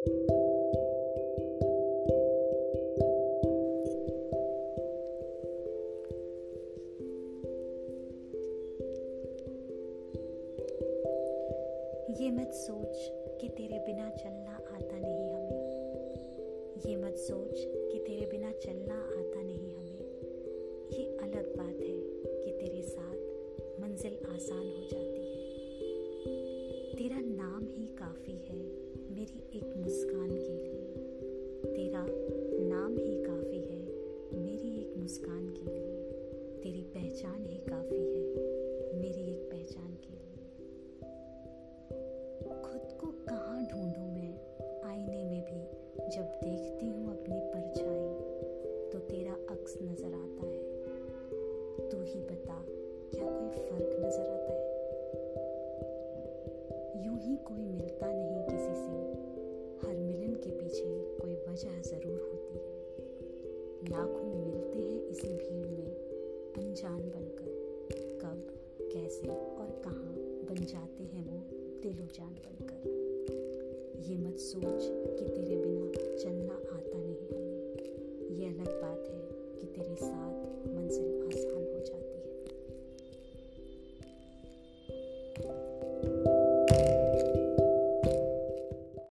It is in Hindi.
ये मत सोच कि तेरे बिना चलना आता नहीं हमें। ये मत सोच कि तेरे बिना चलना को कहाँ ढूंढूं मैं? आईने में भी जब देखती हूँ अपनी परछाई तो तेरा अक्स नज़र आता है। तू ही बता, क्या कोई फ़र्क नज़र आता है? यूँ ही कोई मिलता नहीं किसी से। हर मिलन के पीछे कोई वजह ज़रूर होती है। लाखों मिलते हैं इसी भीड़ में, अनजान बनकर। कब, कैसे और कहाँ बन जाते हैं वो? दिलो जान बनकर। ये मत सोच कि तेरे बिना चलना आता नहीं। हमें ये अलग बात है कि तेरे साथ